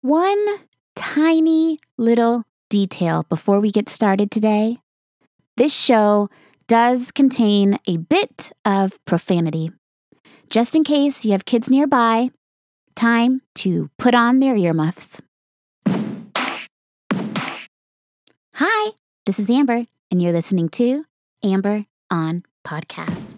One tiny little detail before we get started today. This show does contain a bit of profanity. Just in case you have kids nearby, time to put on their earmuffs. Hi, this is Amber, and you're listening to Amber on Podcast.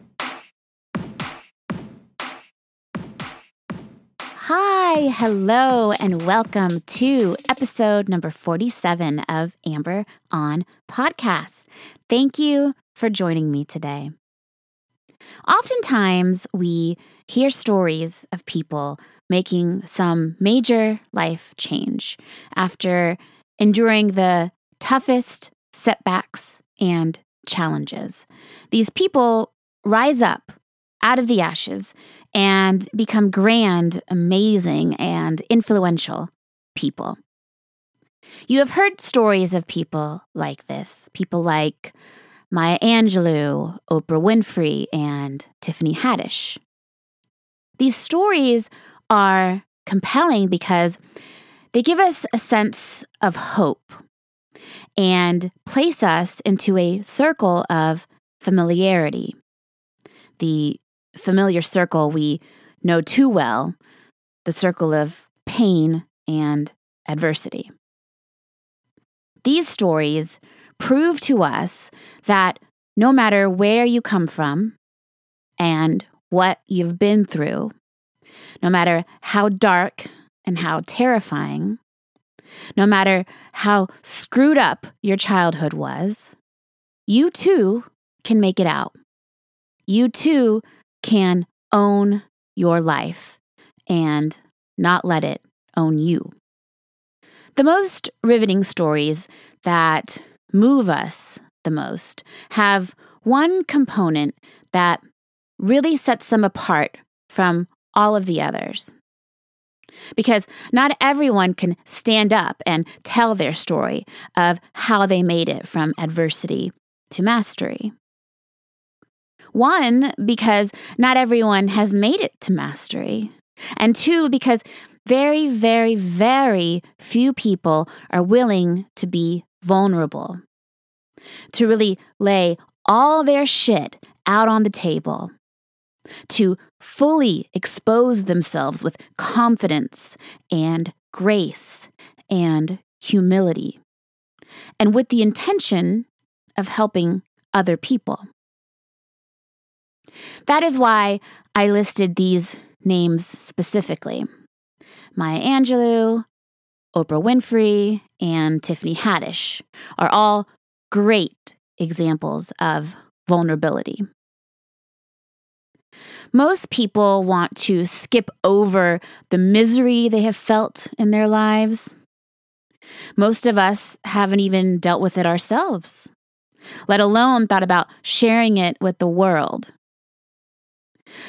Hi, hello, and welcome to episode number 47 of Amber on Podcasts. Thank you for joining me today. Oftentimes, we hear stories of people making some major life change after enduring the toughest setbacks and challenges. These people rise up out of the ashes and become grand, amazing, and influential people. You have heard stories of people like this, people like Maya Angelou, Oprah Winfrey, and Tiffany Haddish. These stories are compelling because they give us a sense of hope and place us into a circle of familiarity. The familiar circle we know too well the circle of pain and adversity. These stories prove to us that no matter where you come from and what you've been through, no matter how dark and how terrifying, no matter how screwed up your childhood was, you too can make it out. You too can own your life and not let it own you. The most riveting stories that move us the most have one component that really sets them apart from all of the others. Because not everyone can stand up and tell their story of how they made it from adversity to mastery. One, because not everyone has made it to mastery. And two, because very, very, very few people are willing to be vulnerable, to really lay all their shit out on the table, to fully expose themselves with confidence and grace and humility, and with the intention of helping other people. That is why I listed these names specifically Maya Angelou, Oprah Winfrey, and Tiffany Haddish are all great examples of vulnerability. Most people want to skip over the misery they have felt in their lives. Most of us haven't even dealt with it ourselves, let alone thought about sharing it with the world.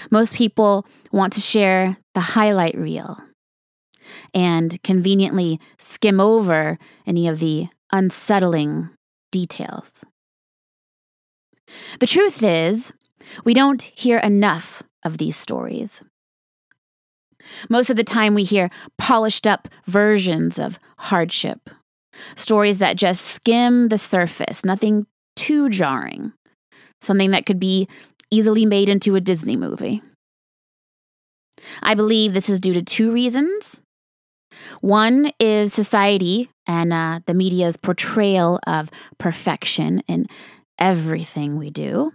Most people want to share the highlight reel and conveniently skim over any of the unsettling details. The truth is, we don't hear enough of these stories. Most of the time, we hear polished up versions of hardship, stories that just skim the surface, nothing too jarring, something that could be easily made into a Disney movie. I believe this is due to two reasons. One is society and uh, the media's portrayal of perfection in everything we do.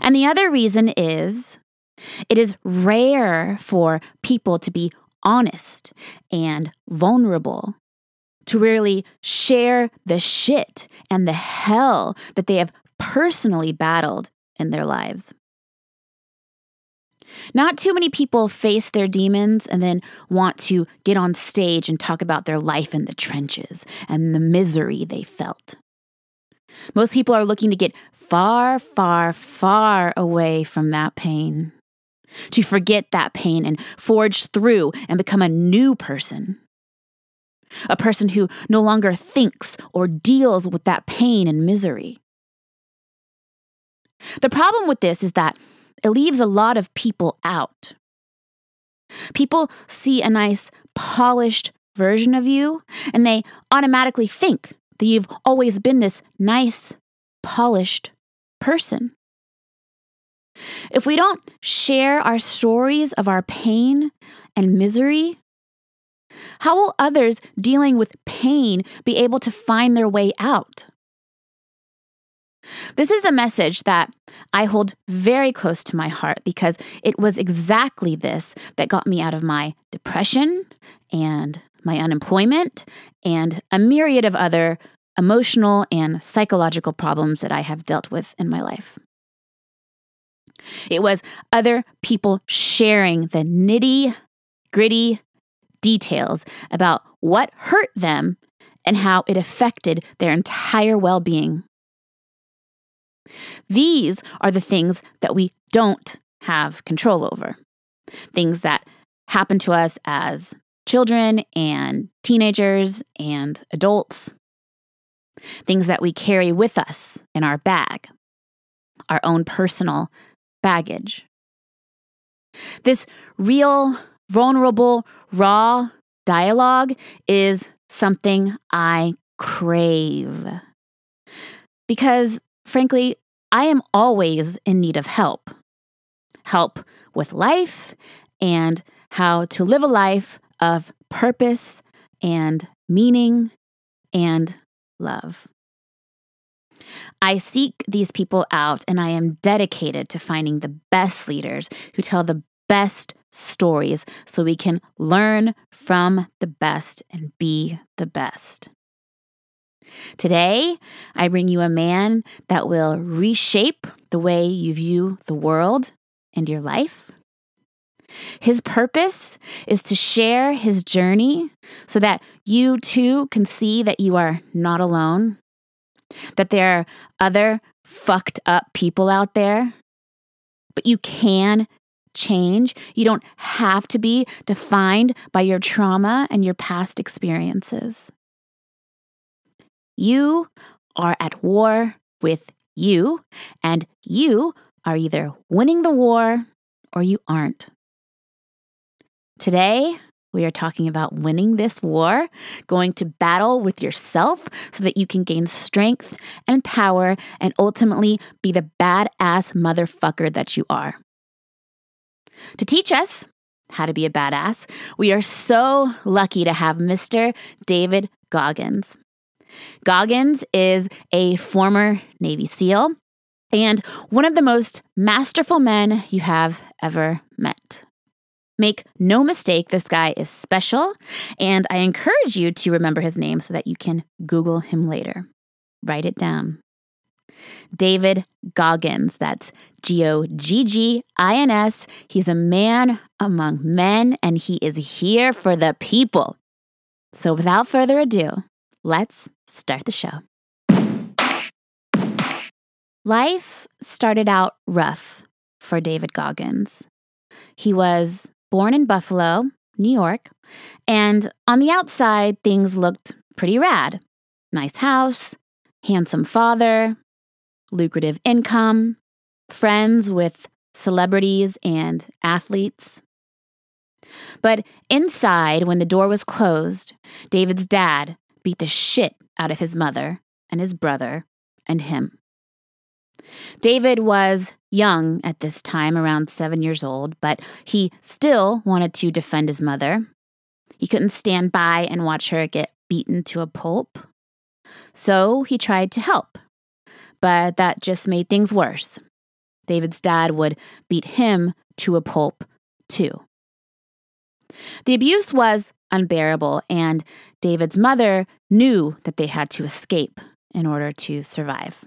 And the other reason is it is rare for people to be honest and vulnerable, to really share the shit and the hell that they have personally battled in their lives. Not too many people face their demons and then want to get on stage and talk about their life in the trenches and the misery they felt. Most people are looking to get far, far, far away from that pain, to forget that pain and forge through and become a new person. A person who no longer thinks or deals with that pain and misery. The problem with this is that it leaves a lot of people out. People see a nice polished version of you, and they automatically think that you've always been this nice, polished person. If we don't share our stories of our pain and misery, how will others dealing with pain be able to find their way out? This is a message that I hold very close to my heart because it was exactly this that got me out of my depression and my unemployment and a myriad of other emotional and psychological problems that I have dealt with in my life. It was other people sharing the nitty gritty details about what hurt them and how it affected their entire well being. These are the things that we don't have control over. Things that happen to us as children and teenagers and adults. Things that we carry with us in our bag, our own personal baggage. This real, vulnerable, raw dialogue is something I crave. Because, frankly, I am always in need of help help with life and how to live a life of purpose and meaning and love. I seek these people out and I am dedicated to finding the best leaders who tell the best stories so we can learn from the best and be the best. Today, I bring you a man that will reshape the way you view the world and your life. His purpose is to share his journey so that you too can see that you are not alone, that there are other fucked up people out there, but you can change. You don't have to be defined by your trauma and your past experiences. You are at war with you, and you are either winning the war or you aren't. Today, we are talking about winning this war, going to battle with yourself so that you can gain strength and power and ultimately be the badass motherfucker that you are. To teach us how to be a badass, we are so lucky to have Mr. David Goggins. Goggins is a former Navy SEAL and one of the most masterful men you have ever met. Make no mistake, this guy is special, and I encourage you to remember his name so that you can Google him later. Write it down. David Goggins. That's G O G G I N S. He's a man among men, and he is here for the people. So, without further ado, let's start the show. Life started out rough for David Goggins. He was born in Buffalo, New York, and on the outside, things looked pretty rad. Nice house, handsome father, lucrative income, friends with celebrities and athletes. But inside, when the door was closed, David's dad beat the shit out of his mother and his brother and him. David was young at this time, around seven years old, but he still wanted to defend his mother. He couldn't stand by and watch her get beaten to a pulp. So he tried to help but that just made things worse. David's dad would beat him to a pulp, too. The abuse was unbearable, and David's mother knew that they had to escape in order to survive.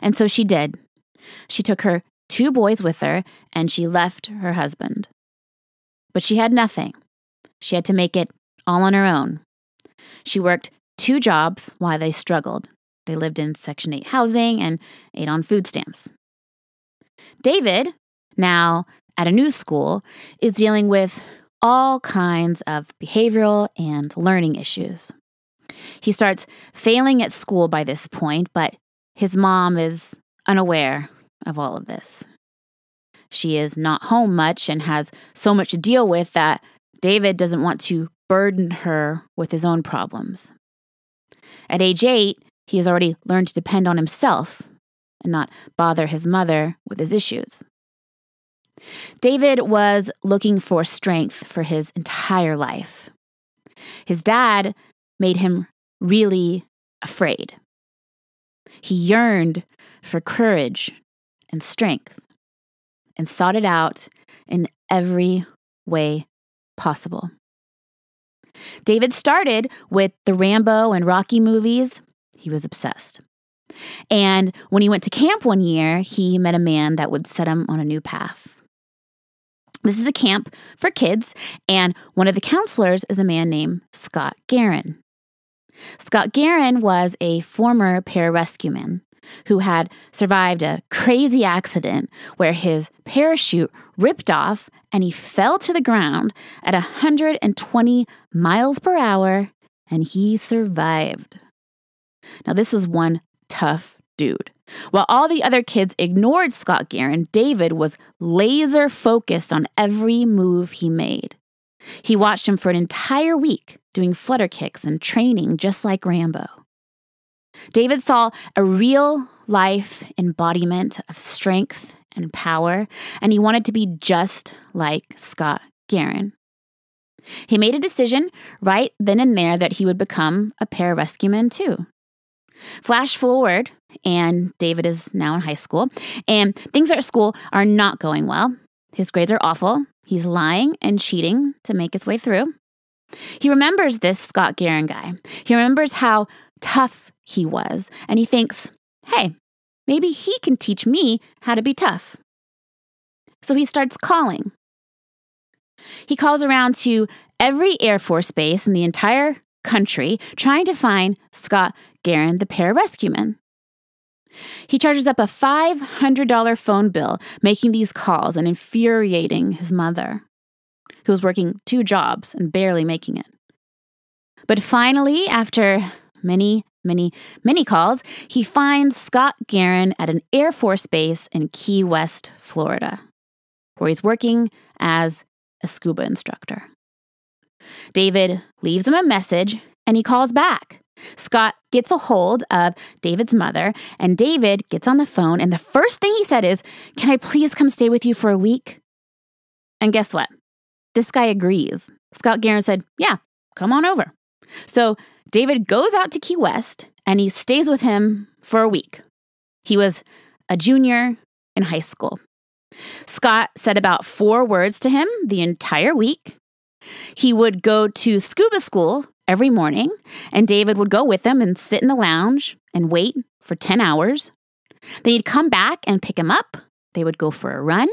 And so she did. She took her two boys with her and she left her husband. But she had nothing. She had to make it all on her own. She worked two jobs while they struggled. They lived in Section 8 housing and ate on food stamps. David, now at a new school, is dealing with all kinds of behavioral and learning issues. He starts failing at school by this point, but his mom is unaware of all of this. She is not home much and has so much to deal with that David doesn't want to burden her with his own problems. At age eight, he has already learned to depend on himself and not bother his mother with his issues. David was looking for strength for his entire life. His dad made him really afraid. He yearned for courage and strength and sought it out in every way possible. David started with the Rambo and Rocky movies. He was obsessed. And when he went to camp one year, he met a man that would set him on a new path. This is a camp for kids, and one of the counselors is a man named Scott Gearen. Scott Gearen was a former pararescueman who had survived a crazy accident where his parachute ripped off and he fell to the ground at 120 miles per hour and he survived. Now, this was one tough dude. While all the other kids ignored Scott Gearen, David was laser focused on every move he made. He watched him for an entire week doing flutter kicks and training just like Rambo. David saw a real life embodiment of strength and power, and he wanted to be just like Scott Gearen. He made a decision right then and there that he would become a pararescueman too. Flash forward, and David is now in high school, and things at school are not going well. His grades are awful. He's lying and cheating to make his way through. He remembers this Scott Gearen guy. He remembers how tough he was, and he thinks, hey, maybe he can teach me how to be tough. So he starts calling. He calls around to every Air Force base in the entire country trying to find Scott Gearen, the pararescueman. He charges up a $500 phone bill making these calls and infuriating his mother, who was working two jobs and barely making it. But finally, after many, many, many calls, he finds Scott Gearen at an Air Force base in Key West, Florida, where he's working as a scuba instructor. David leaves him a message and he calls back. Scott gets a hold of David's mother, and David gets on the phone. And the first thing he said is, Can I please come stay with you for a week? And guess what? This guy agrees. Scott Gearen said, Yeah, come on over. So David goes out to Key West and he stays with him for a week. He was a junior in high school. Scott said about four words to him the entire week. He would go to scuba school every morning, and David would go with them and sit in the lounge and wait for 10 hours. Then he'd come back and pick him up. They would go for a run.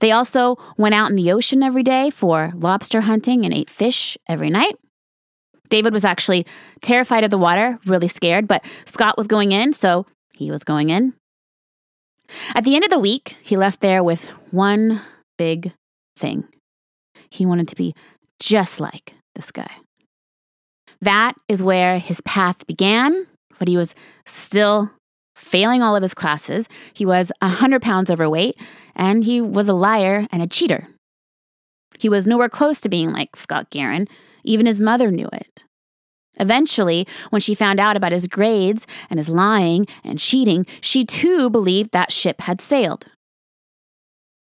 They also went out in the ocean every day for lobster hunting and ate fish every night. David was actually terrified of the water, really scared, but Scott was going in, so he was going in. At the end of the week, he left there with one big thing. He wanted to be just like this guy. That is where his path began, but he was still failing all of his classes. He was 100 pounds overweight, and he was a liar and a cheater. He was nowhere close to being like Scott Gearen. Even his mother knew it. Eventually, when she found out about his grades and his lying and cheating, she too believed that ship had sailed.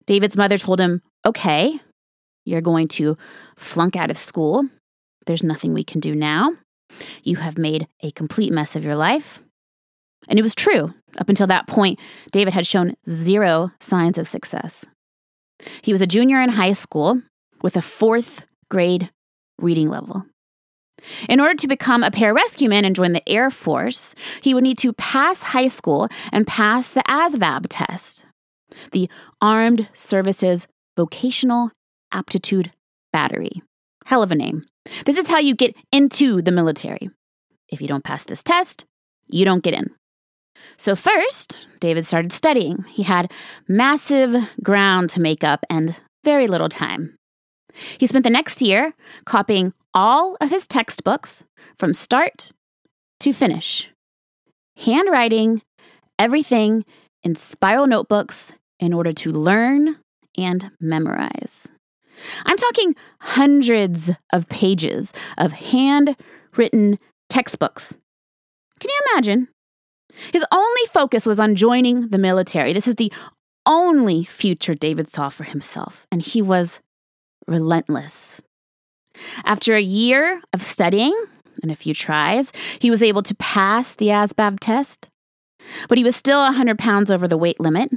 David's mother told him, Okay, you're going to flunk out of school. There's nothing we can do now. You have made a complete mess of your life. And it was true. Up until that point, David had shown zero signs of success. He was a junior in high school with a fourth grade reading level. In order to become a pararescueman and join the Air Force, he would need to pass high school and pass the ASVAB test, the Armed Services Vocational Aptitude Battery. Hell of a name. This is how you get into the military. If you don't pass this test, you don't get in. So, first, David started studying. He had massive ground to make up and very little time. He spent the next year copying all of his textbooks from start to finish, handwriting everything in spiral notebooks in order to learn and memorize. I'm talking hundreds of pages of handwritten textbooks. Can you imagine? His only focus was on joining the military. This is the only future David saw for himself, and he was relentless. After a year of studying and a few tries, he was able to pass the ASVAB test, but he was still 100 pounds over the weight limit.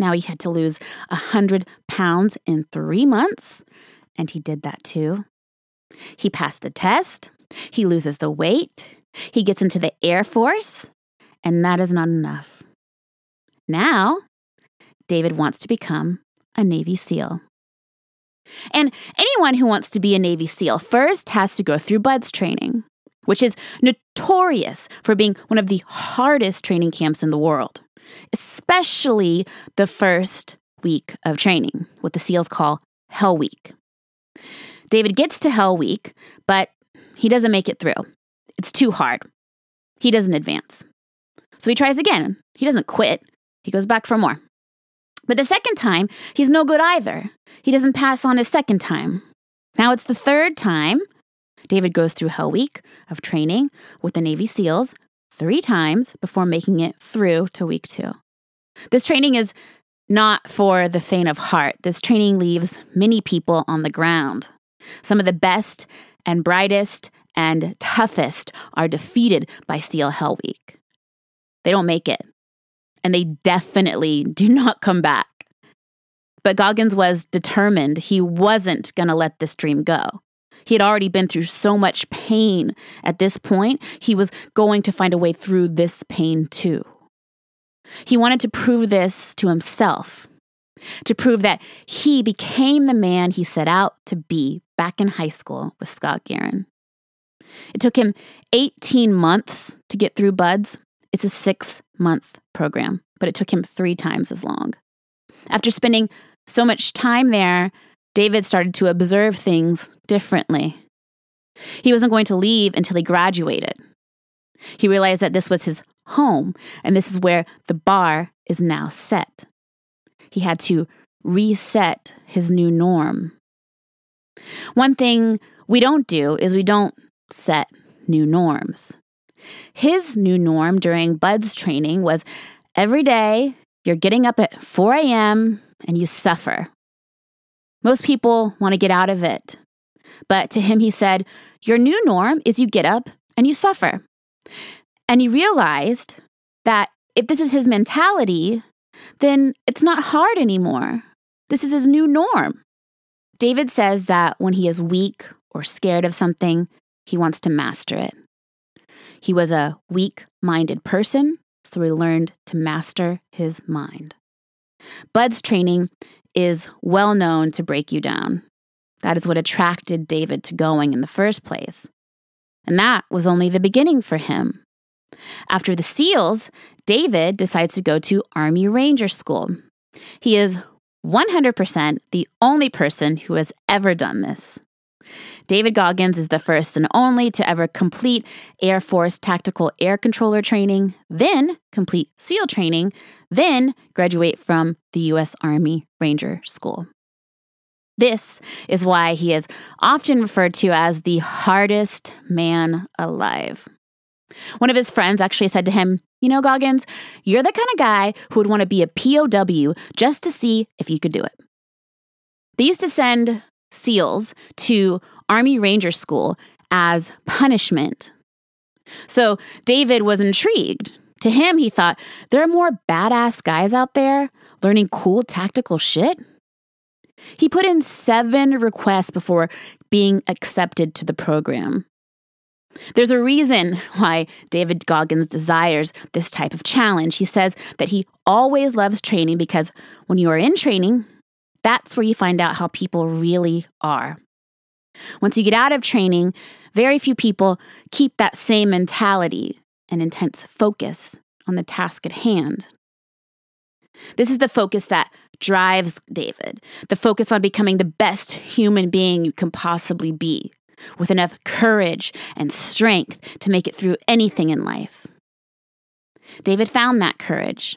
Now he had to lose 100 pounds in three months, and he did that too. He passed the test, he loses the weight, he gets into the Air Force, and that is not enough. Now, David wants to become a Navy SEAL. And anyone who wants to be a Navy SEAL first has to go through BUDS training, which is notorious for being one of the hardest training camps in the world, especially the first week of training, what the SEALs call Hell Week. David gets to Hell Week, but he doesn't make it through. It's too hard. He doesn't advance. So he tries again. He doesn't quit, he goes back for more. But the second time, he's no good either. He doesn't pass on his second time. Now it's the third time. David goes through Hell Week of training with the Navy SEALs three times before making it through to week two. This training is not for the faint of heart. This training leaves many people on the ground. Some of the best and brightest and toughest are defeated by Steel Hell Week. They don't make it and they definitely do not come back. But Goggins was determined he wasn't going to let this dream go. He had already been through so much pain at this point, he was going to find a way through this pain too. He wanted to prove this to himself, to prove that he became the man he set out to be back in high school with Scott Gearen. It took him 18 months to get through BUDS, it's a six month program, but it took him three times as long. After spending so much time there, David started to observe things differently. He wasn't going to leave until he graduated. He realized that this was his home, and this is where the bar is now set. He had to reset his new norm. One thing we don't do is we don't set new norms. His new norm during Bud's training was every day you're getting up at 4 a.m. and you suffer. Most people want to get out of it. But to him, he said, Your new norm is you get up and you suffer. And he realized that if this is his mentality, then it's not hard anymore. This is his new norm. David says that when he is weak or scared of something, he wants to master it. He was a weak minded person, so he learned to master his mind. Bud's training is well known to break you down. That is what attracted David to going in the first place. And that was only the beginning for him. After the SEALs, David decides to go to Army Ranger School. He is 100% the only person who has ever done this. David Goggins is the first and only to ever complete Air Force Tactical Air Controller training, then complete SEAL training, then graduate from the U.S. Army Ranger School. This is why he is often referred to as the hardest man alive. One of his friends actually said to him, You know, Goggins, you're the kind of guy who would want to be a POW just to see if you could do it. They used to send SEALs to Army Ranger School as punishment. So David was intrigued. To him, he thought, there are more badass guys out there learning cool tactical shit. He put in seven requests before being accepted to the program. There's a reason why David Goggins desires this type of challenge. He says that he always loves training because when you are in training, that's where you find out how people really are. Once you get out of training, very few people keep that same mentality and intense focus on the task at hand. This is the focus that drives David, the focus on becoming the best human being you can possibly be, with enough courage and strength to make it through anything in life. David found that courage.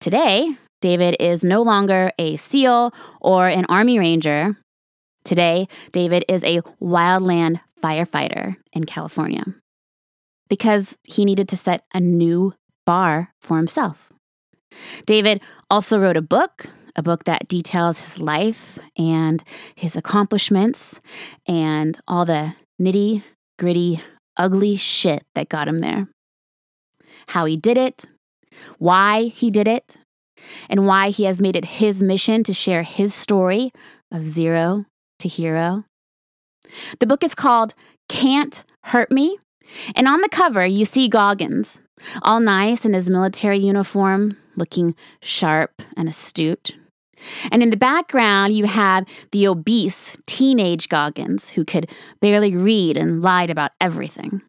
Today, David is no longer a SEAL or an Army Ranger. Today, David is a wildland firefighter in California because he needed to set a new bar for himself. David also wrote a book, a book that details his life and his accomplishments and all the nitty gritty, ugly shit that got him there. How he did it, why he did it, and why he has made it his mission to share his story of zero to hero. The book is called Can't Hurt Me, and on the cover you see Goggins, all nice in his military uniform, looking sharp and astute. And in the background, you have the obese teenage Goggins who could barely read and lied about everything.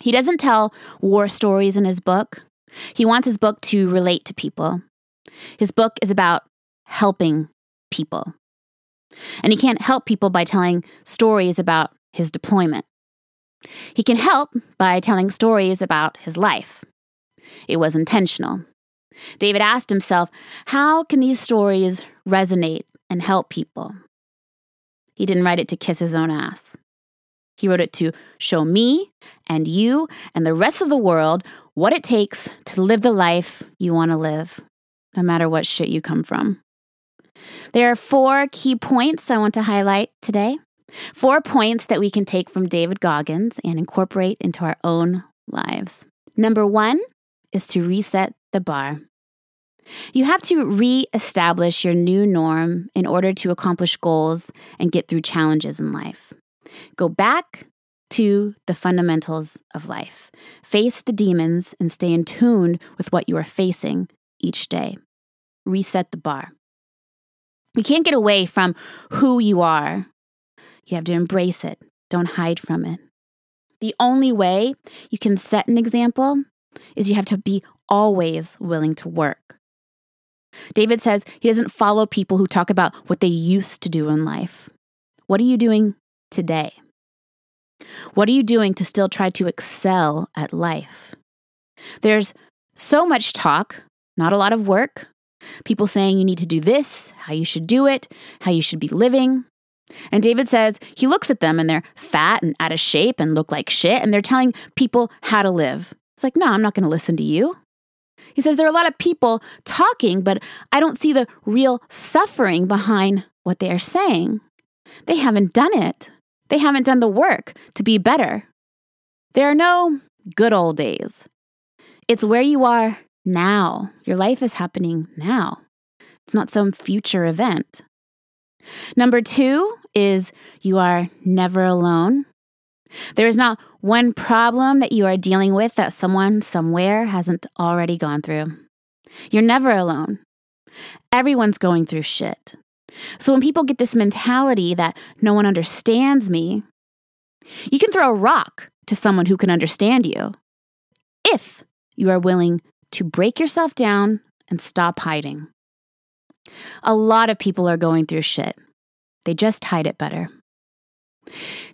He doesn't tell war stories in his book. He wants his book to relate to people. His book is about helping people. And he can't help people by telling stories about his deployment. He can help by telling stories about his life. It was intentional. David asked himself, how can these stories resonate and help people? He didn't write it to kiss his own ass. He wrote it to show me and you and the rest of the world what it takes to live the life you want to live, no matter what shit you come from. There are four key points I want to highlight today. Four points that we can take from David Goggins and incorporate into our own lives. Number one is to reset the bar. You have to re establish your new norm in order to accomplish goals and get through challenges in life. Go back to the fundamentals of life. Face the demons and stay in tune with what you are facing each day. Reset the bar. You can't get away from who you are. You have to embrace it, don't hide from it. The only way you can set an example is you have to be always willing to work. David says he doesn't follow people who talk about what they used to do in life. What are you doing today? What are you doing to still try to excel at life? There's so much talk, not a lot of work. People saying you need to do this, how you should do it, how you should be living. And David says he looks at them and they're fat and out of shape and look like shit, and they're telling people how to live. It's like, no, I'm not going to listen to you. He says there are a lot of people talking, but I don't see the real suffering behind what they are saying. They haven't done it, they haven't done the work to be better. There are no good old days. It's where you are now. Your life is happening now. It's not some future event. Number two is you are never alone. There is not one problem that you are dealing with that someone somewhere hasn't already gone through. You're never alone. Everyone's going through shit. So when people get this mentality that no one understands me, you can throw a rock to someone who can understand you if you are willing to break yourself down and stop hiding. A lot of people are going through shit. They just hide it better.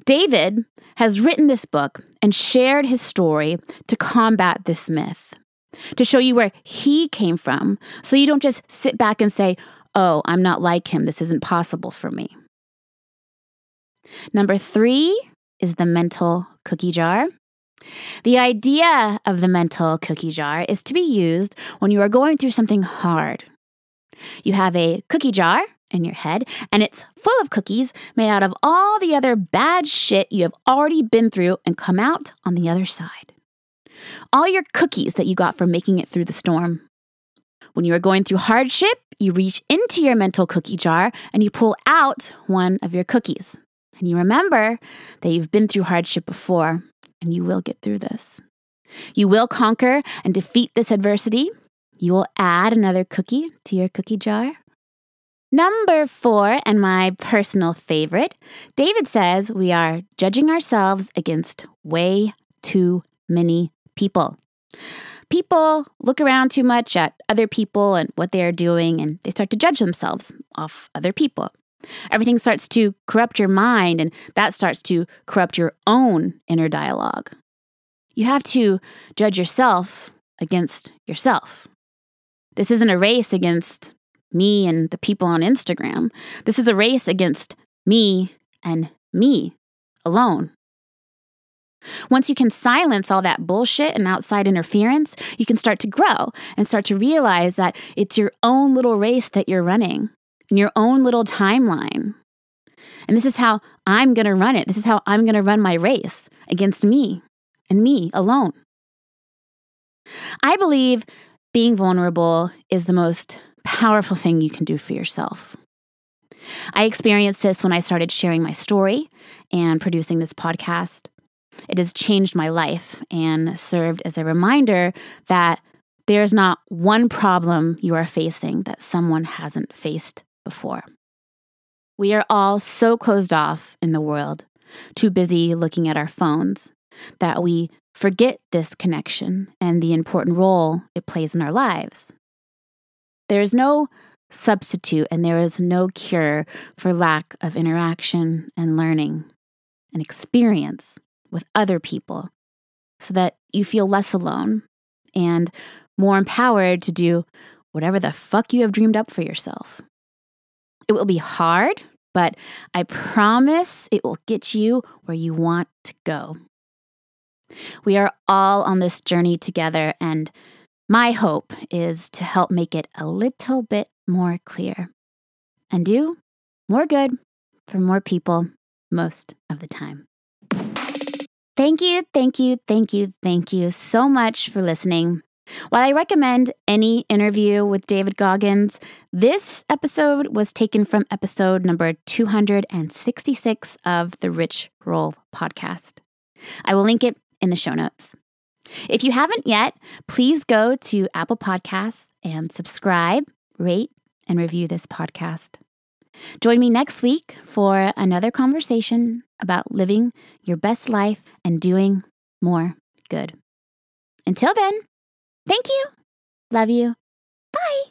David has written this book and shared his story to combat this myth, to show you where he came from, so you don't just sit back and say, oh, I'm not like him, this isn't possible for me. Number three is the mental cookie jar. The idea of the mental cookie jar is to be used when you are going through something hard. You have a cookie jar in your head, and it's full of cookies made out of all the other bad shit you have already been through and come out on the other side. All your cookies that you got from making it through the storm. When you are going through hardship, you reach into your mental cookie jar and you pull out one of your cookies. And you remember that you've been through hardship before and you will get through this. You will conquer and defeat this adversity. You will add another cookie to your cookie jar Number four, and my personal favorite, David says we are judging ourselves against way too many people. People look around too much at other people and what they are doing, and they start to judge themselves off other people. Everything starts to corrupt your mind, and that starts to corrupt your own inner dialogue. You have to judge yourself against yourself. This isn't a race against me and the people on Instagram. This is a race against me and me alone. Once you can silence all that bullshit and outside interference, you can start to grow and start to realize that it's your own little race that you're running in your own little timeline. And this is how I'm going to run it. This is how I'm going to run my race against me and me alone. I believe being vulnerable is the most powerful thing you can do for yourself. I experienced this when I started sharing my story and producing this podcast. It has changed my life and served as a reminder that there's not one problem you are facing that someone hasn't faced before. We are all so closed off in the world, too busy looking at our phones, that we forget this connection and the important role it plays in our lives. There is no substitute and there is no cure for lack of interaction and learning and experience with other people so that you feel less alone and more empowered to do whatever the fuck you have dreamed up for yourself. It will be hard, but I promise it will get you where you want to go. We are all on this journey together, and my hope is to help make it a little bit more clear and do more good for more people most of the time. Thank you, thank you, thank you, thank you so much for listening. While I recommend any interview with David Goggins, this episode was taken from episode number 266 of the Rich Roll podcast. I will link it in the show notes. If you haven't yet, please go to Apple Podcasts and subscribe, rate, and review this podcast. Join me next week for another conversation about living your best life and doing more good. Until then, Thank you. Love you. Bye.